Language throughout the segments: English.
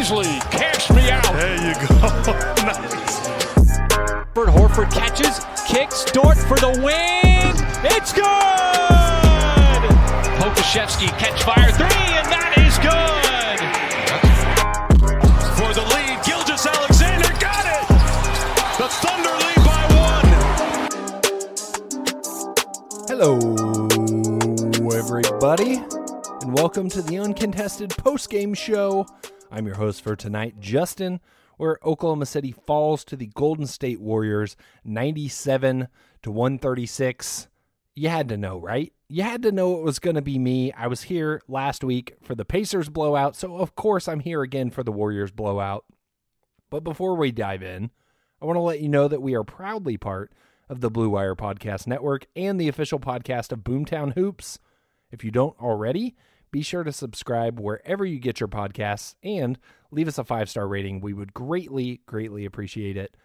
Bazley, cash me out. There you go. nice. Bert Horford catches, kicks, Dort for the win. It's good. Pokusevski catch fire three, and that is good. For the lead, Gilgeous Alexander got it. The Thunder lead by one. Hello, everybody, and welcome to the uncontested post-game show. I'm your host for tonight, Justin, where Oklahoma City falls to the Golden State Warriors 97 to 136. You had to know, right? You had to know it was going to be me. I was here last week for the Pacers blowout, so of course I'm here again for the Warriors blowout. But before we dive in, I want to let you know that we are proudly part of the Blue Wire Podcast Network and the official podcast of Boomtown Hoops. If you don't already, be sure to subscribe wherever you get your podcasts and leave us a five star rating. We would greatly, greatly appreciate it.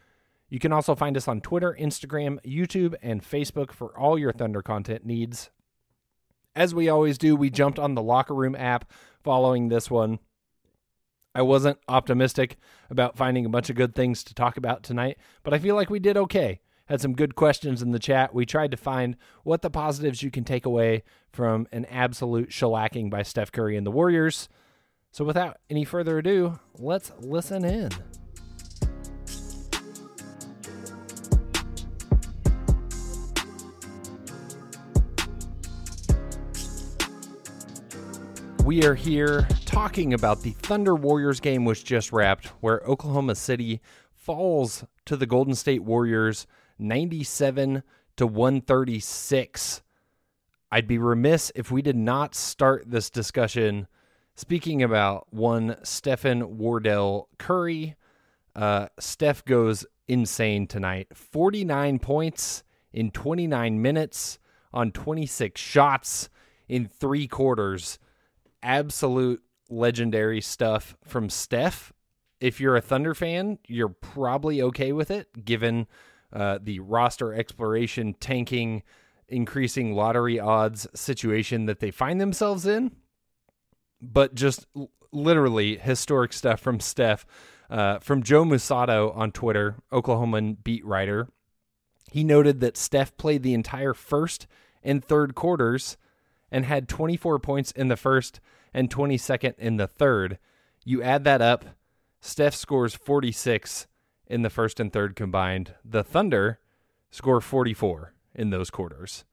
You can also find us on Twitter, Instagram, YouTube, and Facebook for all your Thunder content needs. As we always do, we jumped on the Locker Room app following this one. I wasn't optimistic about finding a bunch of good things to talk about tonight, but I feel like we did okay. Had some good questions in the chat. We tried to find what the positives you can take away from an absolute shellacking by Steph Curry and the Warriors. So, without any further ado, let's listen in. We are here talking about the Thunder Warriors game, which just wrapped, where Oklahoma City falls to the Golden State Warriors 97 to 136. I'd be remiss if we did not start this discussion speaking about one Stephen Wardell Curry. Uh, Steph goes insane tonight 49 points in 29 minutes on 26 shots in three quarters. Absolute legendary stuff from Steph. If you're a Thunder fan, you're probably okay with it, given uh, the roster exploration, tanking, increasing lottery odds situation that they find themselves in. But just literally historic stuff from Steph. Uh, from Joe Mussatto on Twitter, Oklahoman beat writer. He noted that Steph played the entire first and third quarters and had 24 points in the first and 22nd in the third. You add that up, Steph scores 46 in the first and third combined. The Thunder score 44 in those quarters.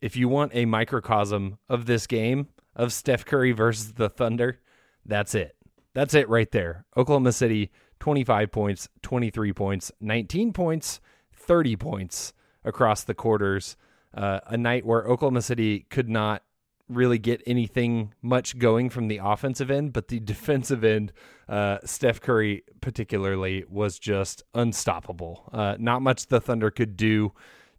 If you want a microcosm of this game of Steph Curry versus the Thunder, that's it. That's it right there. Oklahoma City 25 points, 23 points, 19 points, 30 points across the quarters. Uh, a night where Oklahoma City could not really get anything much going from the offensive end, but the defensive end, uh, Steph Curry particularly, was just unstoppable. Uh, not much the Thunder could do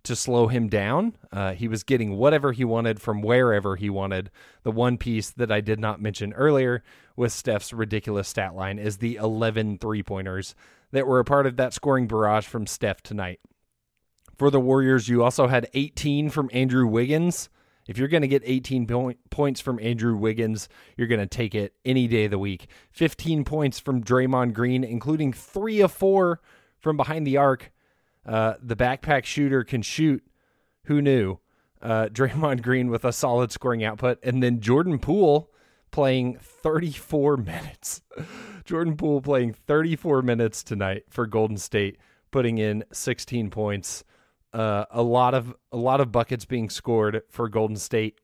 to slow him down. Uh, he was getting whatever he wanted from wherever he wanted. The one piece that I did not mention earlier with Steph's ridiculous stat line is the 11 three pointers that were a part of that scoring barrage from Steph tonight. For the Warriors, you also had 18 from Andrew Wiggins. If you're going to get 18 point, points from Andrew Wiggins, you're going to take it any day of the week. 15 points from Draymond Green, including three of four from behind the arc. Uh, the backpack shooter can shoot. Who knew? Uh, Draymond Green with a solid scoring output, and then Jordan Poole playing 34 minutes. Jordan Poole playing 34 minutes tonight for Golden State, putting in 16 points. Uh, a lot of a lot of buckets being scored for Golden State.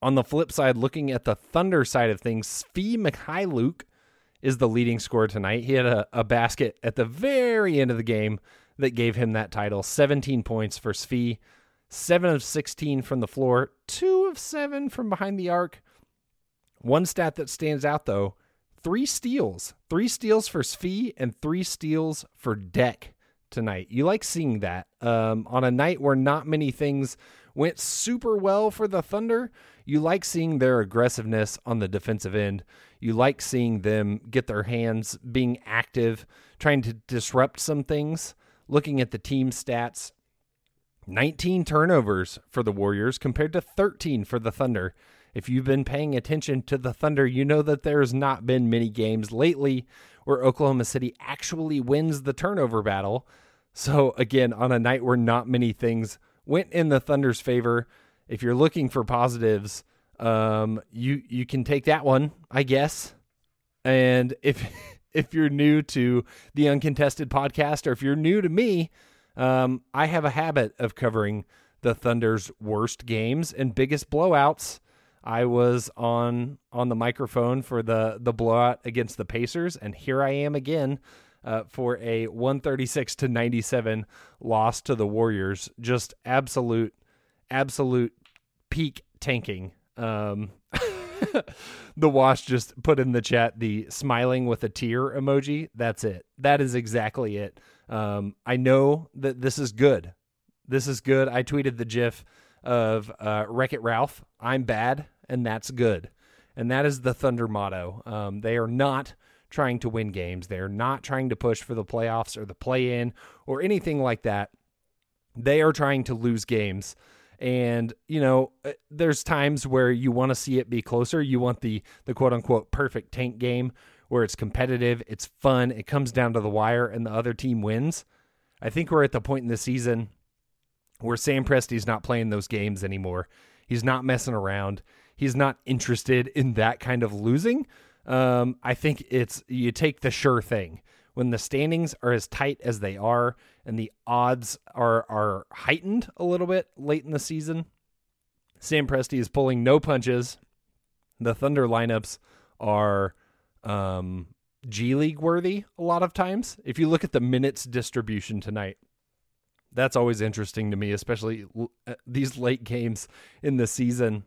On the flip side, looking at the Thunder side of things, Svi Mykhailiuk is the leading scorer tonight. He had a, a basket at the very end of the game that gave him that title. 17 points for Svi, 7 of 16 from the floor, 2 of 7 from behind the arc. One stat that stands out though, 3 steals. 3 steals for Svi and 3 steals for Deck tonight. You like seeing that um, on a night where not many things went super well for the Thunder. You like seeing their aggressiveness on the defensive end. You like seeing them get their hands being active, trying to disrupt some things. Looking at the team stats, 19 turnovers for the Warriors compared to 13 for the Thunder. If you've been paying attention to the Thunder, you know that there's not been many games lately where Oklahoma City actually wins the turnover battle. So, again, on a night where not many things went in the Thunder's favor, if you're looking for positives, um, you you can take that one, I guess. And if if you're new to the Uncontested podcast, or if you're new to me, um, I have a habit of covering the Thunder's worst games and biggest blowouts. I was on on the microphone for the the blowout against the Pacers, and here I am again uh, for a 136 to 97 loss to the Warriors. Just absolute, absolute peak tanking. Um, the wash just put in the chat the smiling with a tear emoji. That's it. That is exactly it. Um, I know that this is good. This is good. I tweeted the GIF of uh, Wreck It Ralph. I'm bad, and that's good. And that is the Thunder motto. Um, they are not trying to win games. They're not trying to push for the playoffs or the play in or anything like that. They are trying to lose games. And, you know, uh, there's times where you want to see it be closer. You want the the quote unquote perfect tank game where it's competitive, it's fun, it comes down to the wire and the other team wins. I think we're at the point in the season where Sam Presti's not playing those games anymore. He's not messing around. He's not interested in that kind of losing. Um, I think it's you take the sure thing when the standings are as tight as they are and the odds are are heightened a little bit late in the season. Sam Presti is pulling no punches. The Thunder lineups are um, G League worthy a lot of times. If you look at the minutes distribution tonight, that's always interesting to me, especially uh, these late games in the season.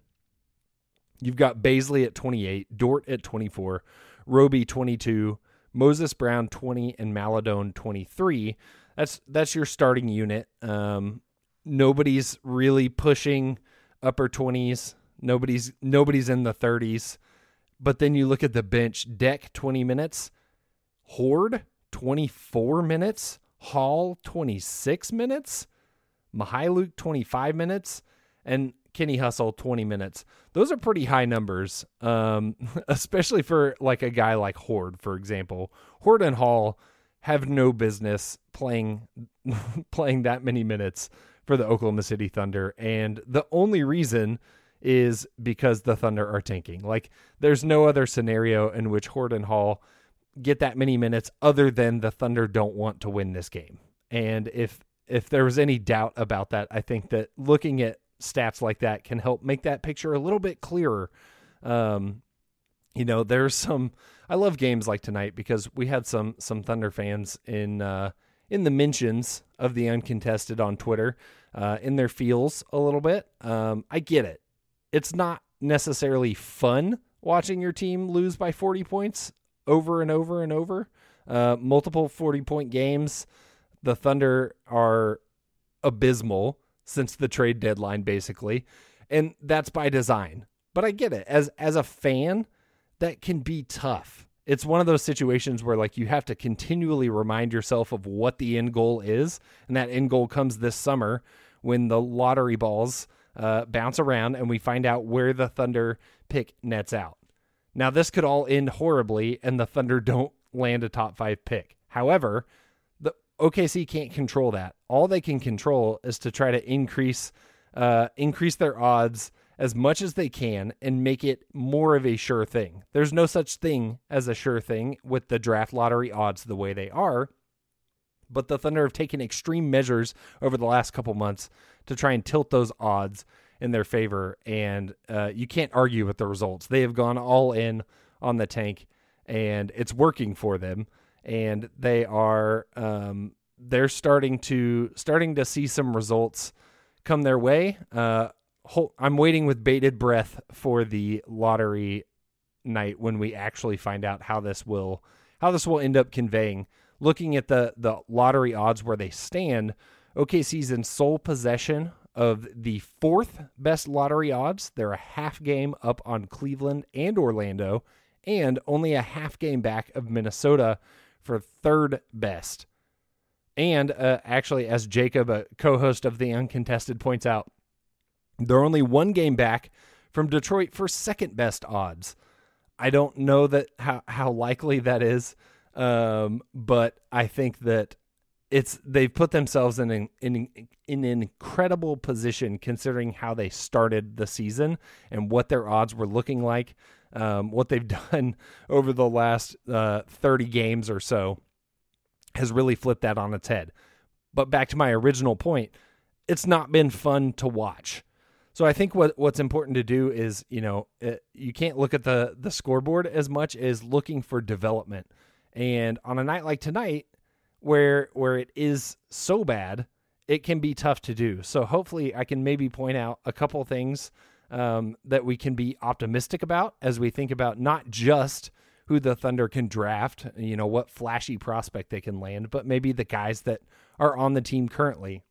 You've got Bazley at 28, Dort at 24, Roby 22, Moses Brown 20, and Maledon 23. That's that's your starting unit. Um, nobody's really pushing upper 20s. Nobody's nobody's in the 30s. But then you look at the bench, Deck 20 minutes, Hoard 24 minutes, Hall 26 minutes, Mykhailiuk 25 minutes, and Kenny Hustle 20 minutes. Those are pretty high numbers, um, especially for like a guy like Hoard, for example. Hoard and Hall have no business playing playing that many minutes for the Oklahoma City Thunder, and the only reason is because the Thunder are tanking. Like, there's no other scenario in which Hoard and Hall get that many minutes other than the Thunder don't want to win this game. And if if there was any doubt about that, I think that looking at stats like that can help make that picture a little bit clearer. Um, you know, there's some. I love games like tonight because we had some some Thunder fans in uh, in the mentions of the uncontested on Twitter, uh, in their feels a little bit. Um, I get it. It's not necessarily fun watching your team lose by 40 points over and over and over. Uh, multiple 40 point games. The Thunder are abysmal since the trade deadline, basically. And that's by design. But I get it. As as a fan, that can be tough. It's one of those situations where like you have to continually remind yourself of what the end goal is, and that end goal comes this summer when the lottery balls uh, bounce around and we find out where the Thunder pick nets out. Now this could all end horribly, and the Thunder don't land a top five pick. However, OKC can't control that. All they can control is to try to increase uh, increase their odds as much as they can and make it more of a sure thing. There's no such thing as a sure thing with the draft lottery odds the way they are. But the Thunder have taken extreme measures over the last couple months to try and tilt those odds in their favor, and uh, you can't argue with the results. They have gone all in on the tank, and it's working for them. And they are um, they're starting to starting to see some results come their way. Uh, I'm waiting with bated breath for the lottery night when we actually find out how this will how this will end up conveying. Looking at the the lottery odds where they stand, OKC's in sole possession of the fourth best lottery odds. They're a half game up on Cleveland and Orlando, and only a half game back of Minnesota for third best. And uh, actually, as Jacob, a co host of The Uncontested, points out, they're only one game back from Detroit for second best odds. I don't know that how, how likely that is, um, but I think that it's they've put themselves in an in, in an incredible position considering how they started the season and what their odds were looking like, um, what they've done over the last uh, 30 games or so has really flipped that on its head. But back to my original point, it's not been fun to watch. So I think what what's important to do is, you know, it, uh, you can't look at the the scoreboard as much as looking for development. And on a night like tonight, where where it is so bad, it can be tough to do. So hopefully, I can maybe point out a couple things um, that we can be optimistic about as we think about not just who the Thunder can draft, you know, what flashy prospect they can land, but maybe the guys that are on the team currently.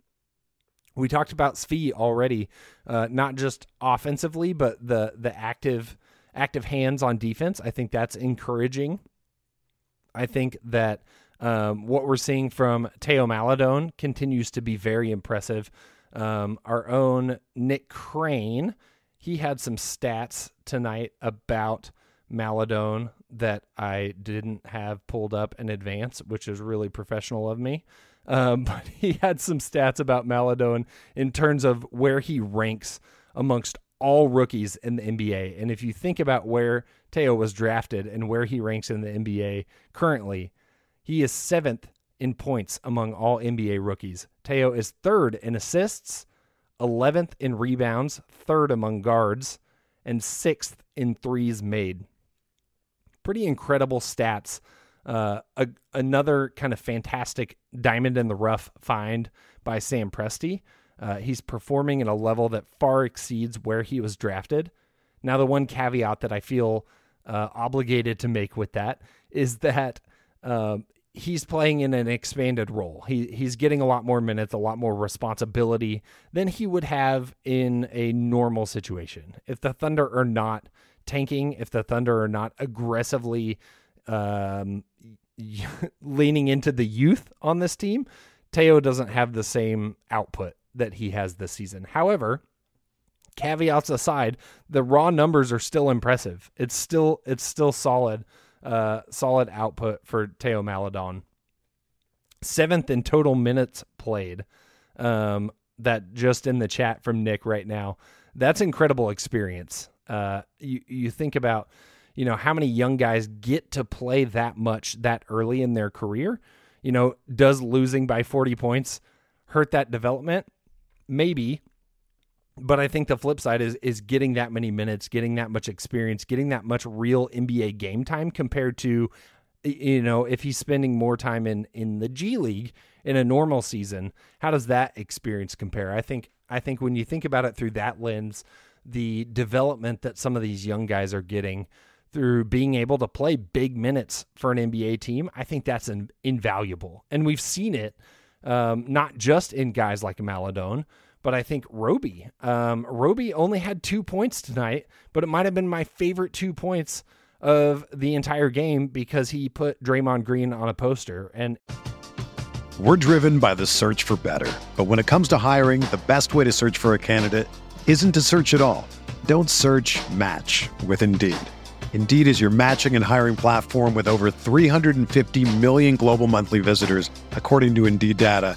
We talked about Svi already, uh, not just offensively, but the the active active hands on defense. I think that's encouraging. I think that um, what we're seeing from Teo Maledon continues to be very impressive. Um, our own Nick Crane, he had some stats tonight about Maledon that I didn't have pulled up in advance, which is really professional of me. Um, but he had some stats about Maledon in terms of where he ranks amongst all rookies in the NBA. And if you think about where Teo was drafted and where he ranks in the NBA currently, he is seventh in points among all NBA rookies. Teo is third in assists, 11th in rebounds, third among guards, and sixth in threes made pretty incredible stats. Uh, a, another kind of fantastic diamond in the rough find by Sam Presti. Uh, he's performing at a level that far exceeds where he was drafted. Now, the one caveat that I feel uh, obligated to make with that is that um, he's playing in an expanded role. He he's getting a lot more minutes, a lot more responsibility than he would have in a normal situation. If the Thunder are not tanking, if the Thunder are not aggressively um, leaning into the youth on this team, Teo doesn't have the same output that he has this season. However, caveats aside, the raw numbers are still impressive. It's still it's still solid, uh, solid output for Teo Maledon. Seventh in total minutes played. Um, that just in the chat from Nick right now. That's incredible experience. Uh, you you think about you know how many young guys get to play that much that early in their career. You know, does losing by 40 points hurt that development? Maybe. But I think the flip side is is getting that many minutes, getting that much experience, getting that much real NBA game time compared to you know, if he's spending more time in in the G League in a normal season. How does that experience compare? I think I think when you think about it through that lens, the development that some of these young guys are getting through being able to play big minutes for an NBA team, I think that's an, invaluable. And we've seen it um, not just in guys like Maledon, but I think Roby. Um, Roby only had two points tonight, but it might have been my favorite two points of the entire game because he put Draymond Green on a poster. And we're driven by the search for better. But when it comes to hiring, the best way to search for a candidate isn't to search at all. Don't search match with Indeed. Indeed is your matching and hiring platform with over 350 million global monthly visitors, according to Indeed data,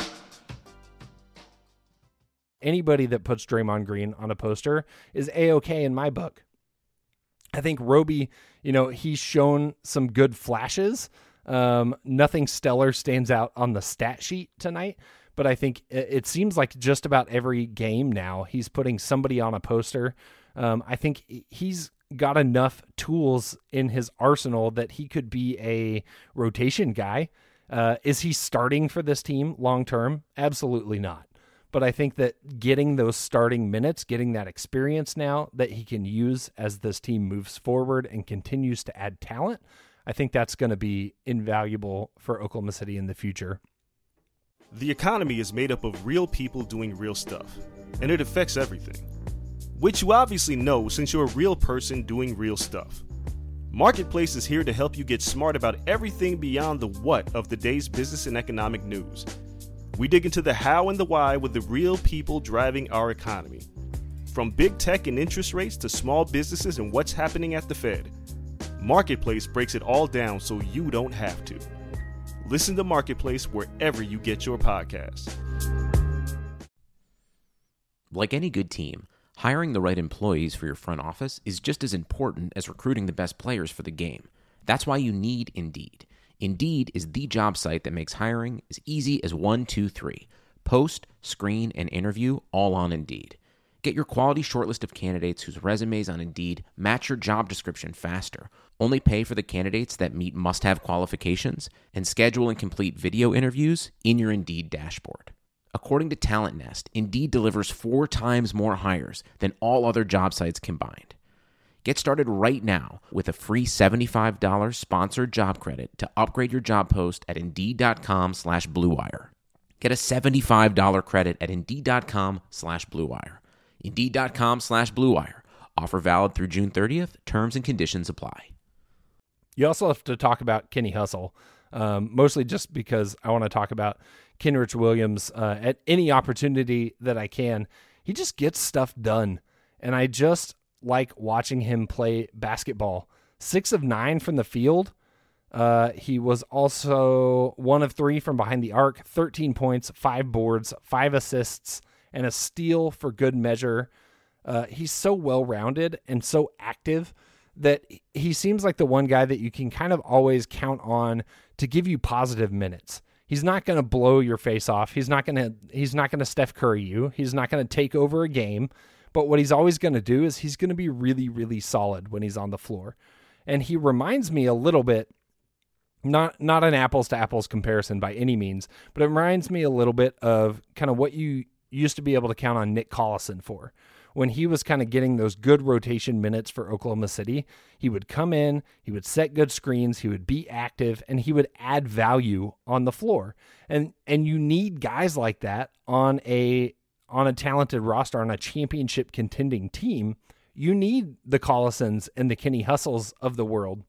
anybody that puts Draymond Green on a poster is a okay in my book. I think Roby, you know, he's shown some good flashes. Um, nothing stellar stands out on the stat sheet tonight, but I think it, seems like just about every game now he's putting somebody on a poster. Um, I think he's got enough tools in his arsenal that he could be a rotation guy. Uh, is he starting for this team long term? Absolutely not. But I think that getting those starting minutes, getting that experience now that he can use as this team moves forward and continues to add talent, I think that's going to be invaluable for Oklahoma City in the future. The economy is made up of real people doing real stuff, and it affects everything. Which you obviously know since you're a real person doing real stuff. Marketplace is here to help you get smart about everything beyond the what of the day's business and economic news we dig into the how and the why with the real people driving our economy. From big tech and interest rates to small businesses and what's happening at the Fed, Marketplace breaks it all down so you don't have to. Listen to Marketplace wherever you get your podcasts. Like any good team, hiring the right employees for your front office is just as important as recruiting the best players for the game. That's why you need Indeed. Indeed is the job site that makes hiring as easy as one, two, three. Post, screen, and interview all on Indeed. Get your quality shortlist of candidates whose resumes on Indeed match your job description faster. Only pay for the candidates that meet must have qualifications and schedule and complete video interviews in your Indeed dashboard. According to Talent Nest, Indeed delivers four times more hires than all other job sites combined. Get started right now with a free $75 sponsored job credit to upgrade your job post at Indeed.com slash BlueWire. Get a $75 credit at Indeed.com slash BlueWire. Indeed.com slash BlueWire. Offer valid through June 30th. Terms and conditions apply. You also have to talk about Kenny Hustle, um, mostly just because I want to talk about Kenrich Williams uh, at any opportunity that I can. He just gets stuff done. And I just like watching him play basketball. Six of nine from the field. Uh, he was also one of three from behind the arc, 13 points, five boards, five assists, and a steal for good measure. Uh, he's so well rounded and so active that he seems like the one guy that you can kind of always count on to give you positive minutes. He's not going to blow your face off. He's not going to he's not going to Steph Curry you. He's not going to take over a game. But what he's always going to do is he's going to be really, really solid when he's on the floor. And he reminds me a little bit, not not an apples to apples comparison by any means, but it reminds me a little bit of kind of what you used to be able to count on Nick Collison for. When he was kind of getting those good rotation minutes for Oklahoma City, he would come in, he would set good screens, he would be active, and he would add value on the floor. And and you need guys like that on a on a talented roster on a championship contending team you need the Collisons and the Kenny Hustles of the world.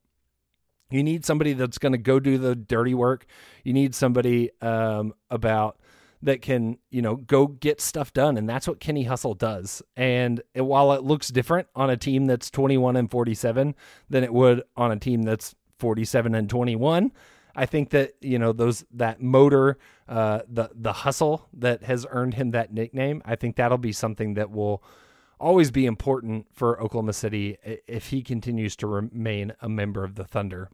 You need somebody that's going to go do the dirty work. You need somebody um, about that can, you know, go get stuff done. And that's what Kenny Hustle does. And while it looks different on a team that's 21 and 47 than it would on a team that's 47 and 21, I think that, you know, those, that motor, uh, the, the hustle that has earned him that nickname, I think that'll be something that will always be important for Oklahoma City if he continues to remain a member of the Thunder.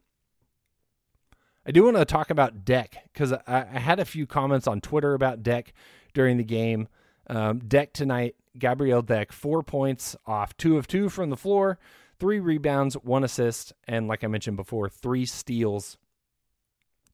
I do want to talk about Deck because I, I, had a few comments on Twitter about Deck during the game. Um, Deck tonight, Gabriel Deck, four points off, two of two from the floor, three rebounds, one assist, and like I mentioned before, three steals.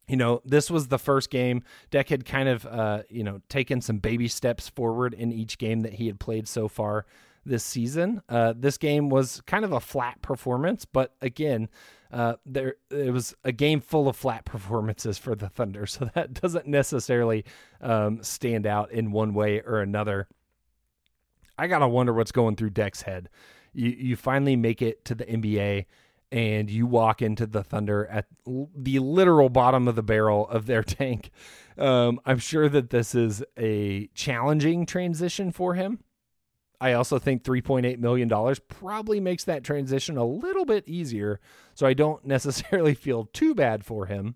You know, this was the first game. Deck had kind of, uh, you know, taken some baby steps forward in each game that he had played so far this season. Uh, this game was kind of a flat performance, but again, uh, there it was a game full of flat performances for the Thunder, so that doesn't necessarily um, stand out in one way or another. I gotta wonder what's going through Deck's head. You you finally make it to the NBA and you walk into the Thunder at the literal bottom of the barrel of their tank. Um, I'm sure that this is a challenging transition for him. I also think $3.8 million probably makes that transition a little bit easier. So I don't necessarily feel too bad for him.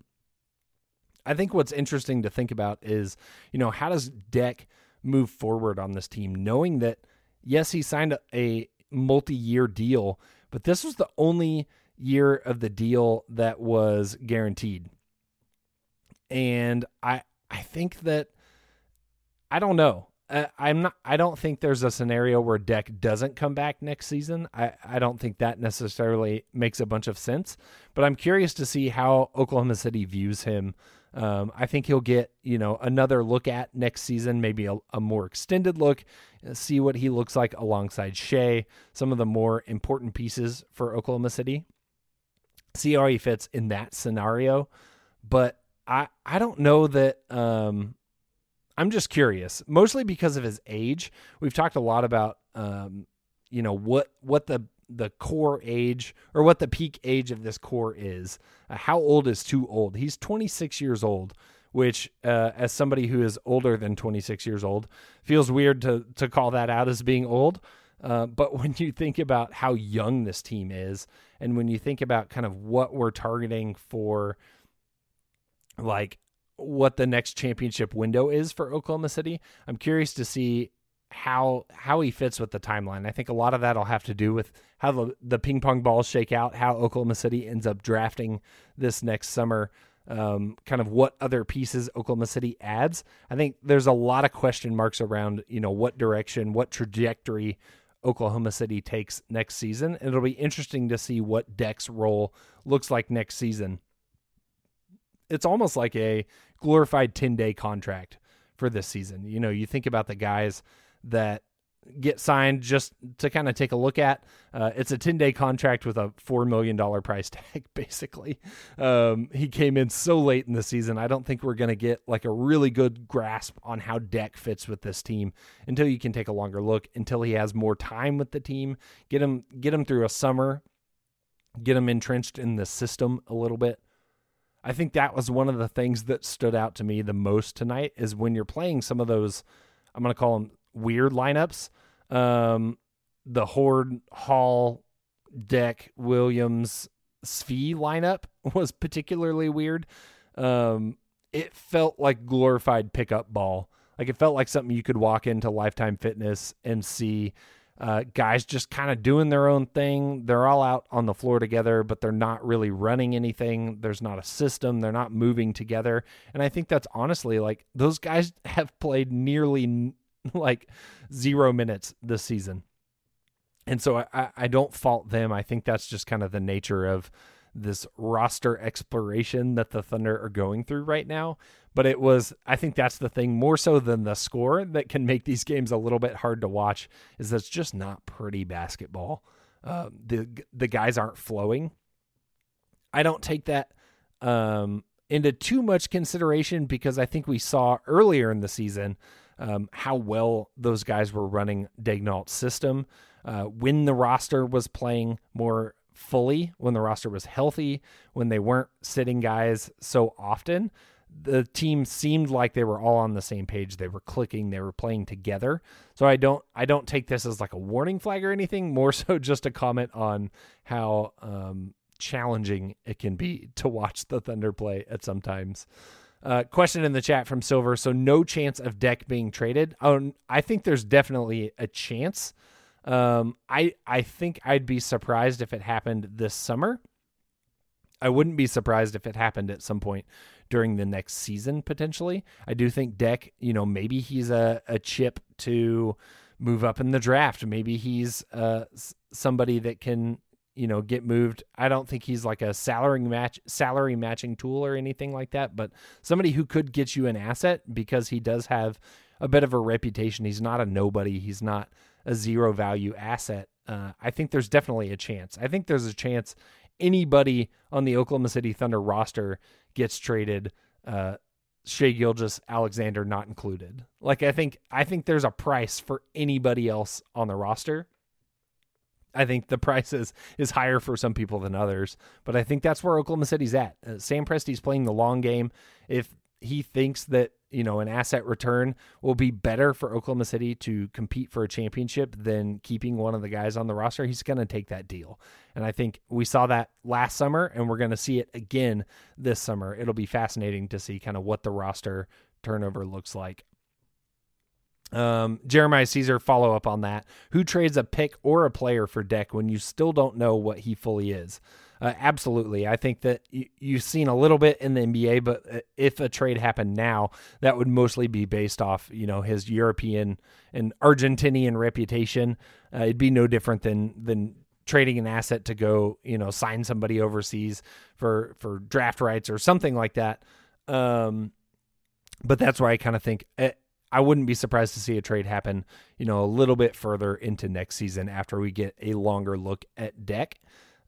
I think what's interesting to think about is, you know, how does Deck move forward on this team, knowing that, yes, he signed a, a multi year deal, but this was the only year of the deal that was guaranteed. And I, I think that, I don't know. Uh, I'm not. I don't think there's a scenario where Deck doesn't come back next season. I, I don't think that necessarily makes a bunch of sense. But I'm curious to see how Oklahoma City views him. Um, I think he'll get you know another look at next season, maybe a, a more extended look, uh, see what he looks like alongside Shai, Some of the more important pieces for Oklahoma City. See how he fits in that scenario. But I I don't know that. Um, I'm just curious, mostly because of his age. We've talked a lot about, um, you know, what what the the core age or what the peak age of this core is. Uh, how old is too old? He's 26 years old, which, uh, as somebody who is older than 26 years old, feels weird to to call that out as being old. Uh, but when you think about how young this team is, and when you think about kind of what we're targeting for, like what the next championship window is for Oklahoma City. I'm curious to see how how he fits with the timeline. I think a lot of that'll have to do with how the, the ping pong balls shake out, how Oklahoma City ends up drafting this next summer, um, kind of what other pieces Oklahoma City adds. I think there's a lot of question marks around, you know, what direction, what trajectory Oklahoma City takes next season. And it'll be interesting to see what Deck's role looks like next season. It's almost like a glorified 10 day contract for this season. You know, you think about the guys that get signed just to kind of take a look at. Uh, it's a 10 day contract with a $4 million price tag, basically. Um, he came in so late in the season. I don't think we're going to get like a really good grasp on how Deck fits with this team until you can take a longer look, until he has more time with the team, get him, get him through a summer, get him entrenched in the system a little bit. I think that was one of the things that stood out to me the most tonight is when you're playing some of those, I'm going to call them weird lineups. Um, the Hoard, Hall, Deck, Williams, Svi lineup was particularly weird. Um, it felt like glorified pickup ball. Like it felt like something you could walk into Lifetime Fitness and see uh, guys just kind of doing their own thing. They're all out on the floor together, but they're not really running anything. There's not a system. They're not moving together. And I think that's honestly like those guys have played nearly like zero minutes this season. And so I, I don't fault them. I think that's just kind of the nature of this roster exploration that the Thunder are going through right now. But it was, I think that's the thing more so than the score that can make these games a little bit hard to watch is that's just not pretty basketball. Uh, the the guys aren't flowing. I don't take that um, into too much consideration because I think we saw earlier in the season um, how well those guys were running Daigneault's system. uh, when the roster was playing more fully, when the roster was healthy, when they weren't sitting guys so often, the team seemed like they were all on the same page. They were clicking, they were playing together. So I don't I don't take this as like a warning flag or anything, more so just a comment on how um, challenging it can be to watch the Thunder play at sometimes. Uh, question in the chat from Silver. So no chance of Deck being traded. Oh, I think there's definitely a chance. Um, I I think I'd be surprised if it happened this summer. I wouldn't be surprised if it happened at some point during the next season potentially. I do think Deck, you know, maybe he's a, a chip to move up in the draft. Maybe he's uh, somebody that can, you know, get moved. I don't think he's like a salary match salary matching tool or anything like that, but somebody who could get you an asset because he does have a bit of a reputation. He's not a nobody. He's not a zero value asset. Uh, I think there's definitely a chance. I think there's a chance anybody on the Oklahoma City Thunder roster gets traded, uh, Shai Gilgeous Alexander not included. Like I think I think there's a price for anybody else on the roster. I think the price is, is higher for some people than others, but I think that's where Oklahoma City's at. Uh, Sam Presti's playing the long game. If he thinks that you know an asset return will be better for Oklahoma City to compete for a championship than keeping one of the guys on the roster, he's going to take that deal. And I think we saw that last summer, and we're going to see it again this summer. It'll be fascinating to see kind of what the roster turnover looks like. Um, Jeremiah Caesar follow up on that. Who trades a pick or a player for Deck when you still don't know what he fully is? Uh, absolutely. I think that you, have seen a little bit in the NBA, but uh, if a trade happened now, that would mostly be based off, you know, his European and Argentinian reputation. Uh, it'd be no different than than trading an asset to go, you know, sign somebody overseas for for draft rights or something like that. Um, but that's why I kind of think eh, I wouldn't be surprised to see a trade happen, you know, a little bit further into next season after we get a longer look at Deck.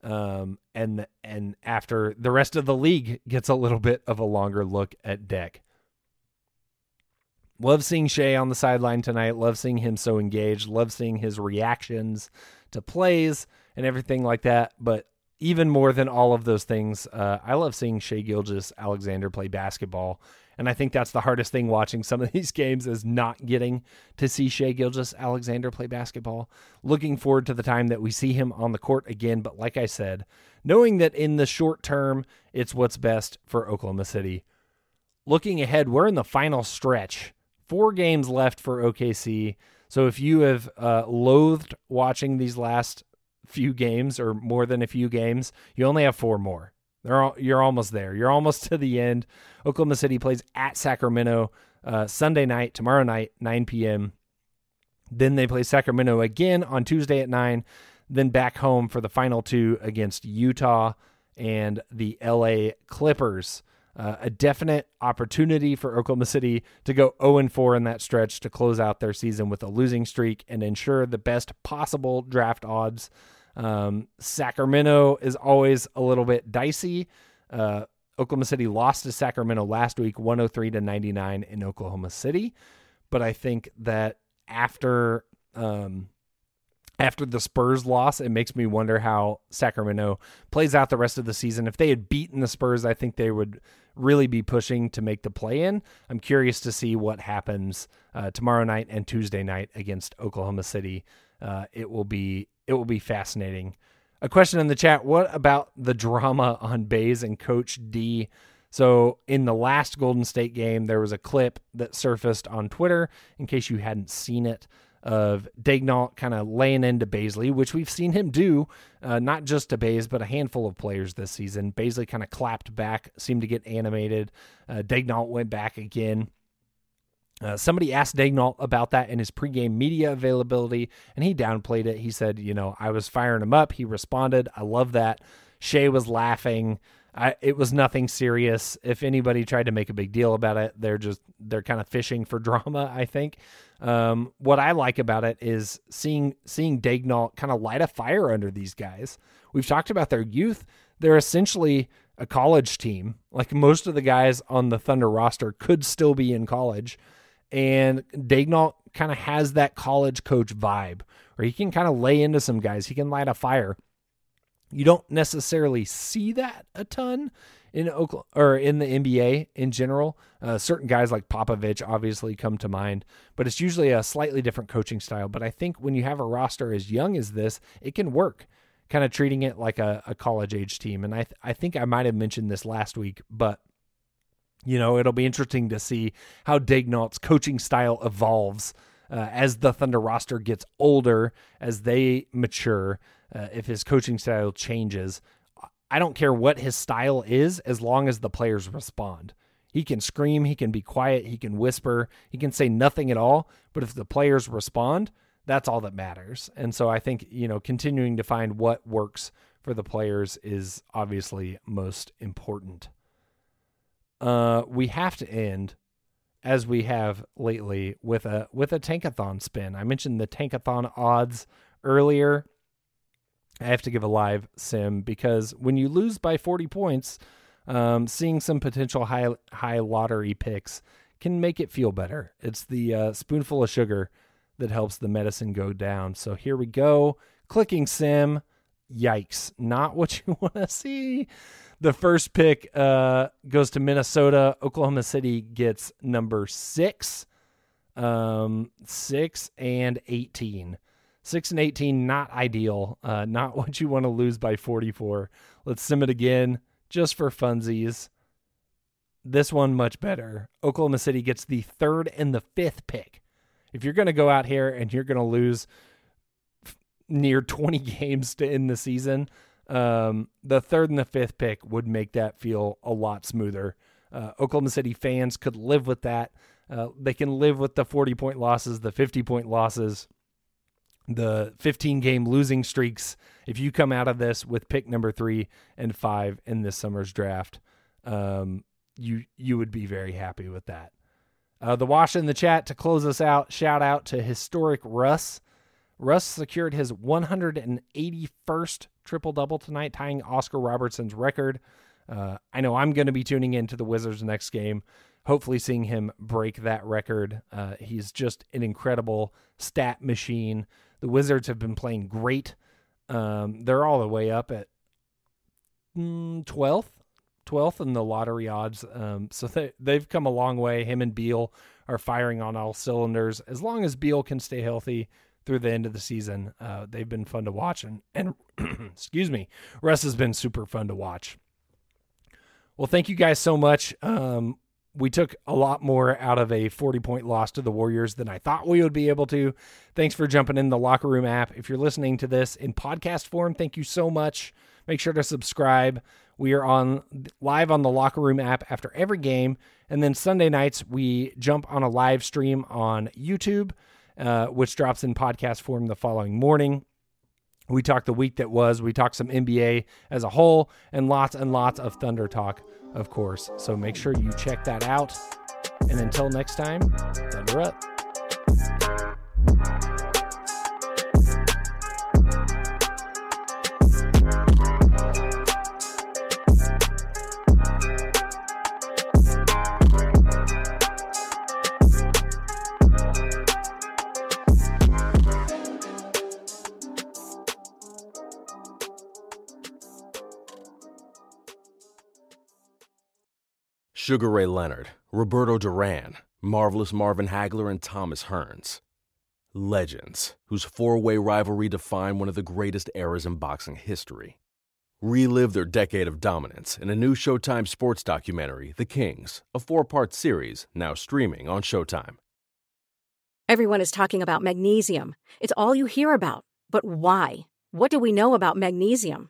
Um, and and after the rest of the league gets a little bit of a longer look at Deck. Love seeing Shai on the sideline tonight. Love seeing him so engaged. Love seeing his reactions to plays and everything like that. But even more than all of those things, uh, I love seeing Shai Gilgeous Alexander play basketball and I think that's the hardest thing watching some of these games is not getting to see Shai Gilgeous Alexander play basketball. Looking forward to the time that we see him on the court again. But like I said, knowing that in the short term, it's what's best for Oklahoma City. Looking ahead, we're in the final stretch. Four games left for OKC. So if you have uh, loathed watching these last few games or more than a few games, you only have four more. They're you're almost there. You're almost to the end. Oklahoma City plays at Sacramento uh, Sunday night, tomorrow night, 9 p.m. Then they play Sacramento again on Tuesday at 9. Then back home for the final two against Utah and the LA Clippers. Uh, a definite opportunity for Oklahoma City to go 0 4 in that stretch to close out their season with a losing streak and ensure the best possible draft odds um, Sacramento is always a little bit dicey. Uh, Oklahoma City lost to Sacramento last week, 103 to 99 in Oklahoma City. But I think that after um, after the Spurs loss, it makes me wonder how Sacramento plays out the rest of the season. If they had beaten the Spurs, I think they would really be pushing to make the play in. I'm curious to see what happens uh, tomorrow night and Tuesday night against Oklahoma City. Uh, it will be it will be fascinating. A question in the chat: What about the drama on Bays and Coach D? So in the last Golden State game, there was a clip that surfaced on Twitter. In case you hadn't seen it, of Daigneault kind of laying into Bazley, which we've seen him do, uh, not just to Bays, but a handful of players this season. Bazley kind of clapped back, seemed to get animated. Uh, Daigneault went back again. Uh, somebody asked Daigneault about that in his pregame media availability, and he downplayed it. He said, "You know, I was firing him up." He responded, "I love that." Shai was laughing. I, it was nothing serious. If anybody tried to make a big deal about it, they're just they're kind of fishing for drama. I think. Um, what I like about it is seeing seeing Daigneault kind of light a fire under these guys. We've talked about their youth. They're essentially a college team. Like most of the guys on the Thunder roster could still be in college and Daigneault kind of has that college coach vibe or he can kind of lay into some guys. He can light a fire. You don't necessarily see that a ton in Oklahoma or in the NBA in general. Uh, certain guys like Popovich obviously come to mind, but it's usually a slightly different coaching style. But I think when you have a roster as young as this, it can work. Kind of treating it like a, a college age team, and I th- I think I might have mentioned this last week, but you know it'll be interesting to see how Daigneault's coaching style evolves uh, as the Thunder roster gets older, as they mature. Uh, if his coaching style changes, I don't care what his style is as long as the players respond. He can scream, he can be quiet, he can whisper, he can say nothing at all. But if the players respond, that's all that matters. And so I think, you know, continuing to find what works for the players is obviously most important. Uh, we have to end as we have lately with a with a tankathon spin. I mentioned the tankathon odds earlier. I have to give a live sim because when you lose by 40 points, um, seeing some potential high high lottery picks can make it feel better. It's the uh, spoonful of sugar that helps the medicine go down. So here we go. Clicking sim. Yikes. Not what you want to see. The first pick uh, goes to Minnesota. Oklahoma City gets number six, um, six and 18. Six and 18, not ideal. Uh, not what you want to lose by 44. Let's sim it again just for funsies. This one much better. Oklahoma City gets the third and the fifth pick. If you're going to go out here and you're going to lose near 20 games to end the season, um, the third and the fifth pick would make that feel a lot smoother. Uh, Oklahoma City fans could live with that. Uh, they can live with the 40 point losses, the 50 point losses the 15 game losing streaks if you come out of this with pick number three and five in this summer's draft um, you you would be very happy with that uh, the wash in the chat to close us out shout out to historic russ russ secured his 181st triple double tonight tying oscar robertson's record uh, i know i'm going to be tuning into the wizards next game hopefully seeing him break that record uh, he's just an incredible stat machine the Wizards have been playing great. Um, they're all the way up at mm, 12th, 12th in the lottery odds. Um, so they, they've come a long way. Him and Beal are firing on all cylinders. As long as Beal can stay healthy through the end of the season, uh, they've been fun to watch. And, and excuse me, Russ has been super fun to watch. Well, thank you guys so much. Um, we took a lot more out of a 40 point loss to the Warriors than I thought we would be able to. Thanks for jumping in the locker room app. If you're listening to this in podcast form, thank you so much. Make sure to subscribe. We are on live on the locker room app after every game. And then Sunday nights, we jump on a live stream on YouTube, uh, which drops in podcast form the following morning. We talk the week that was, we talk some NBA as a whole, and lots and lots of Thunder talk of course. So make sure you check that out. And until next time, Thunder up. Sugar Ray Leonard, Roberto Duran, Marvelous Marvin Hagler, and Thomas Hearns. Legends, whose four way rivalry defined one of the greatest eras in boxing history. Relive their decade of dominance in a new Showtime sports documentary, The Kings, a four part series now streaming on Showtime. Everyone is talking about magnesium. It's all you hear about. But why? What do we know about magnesium?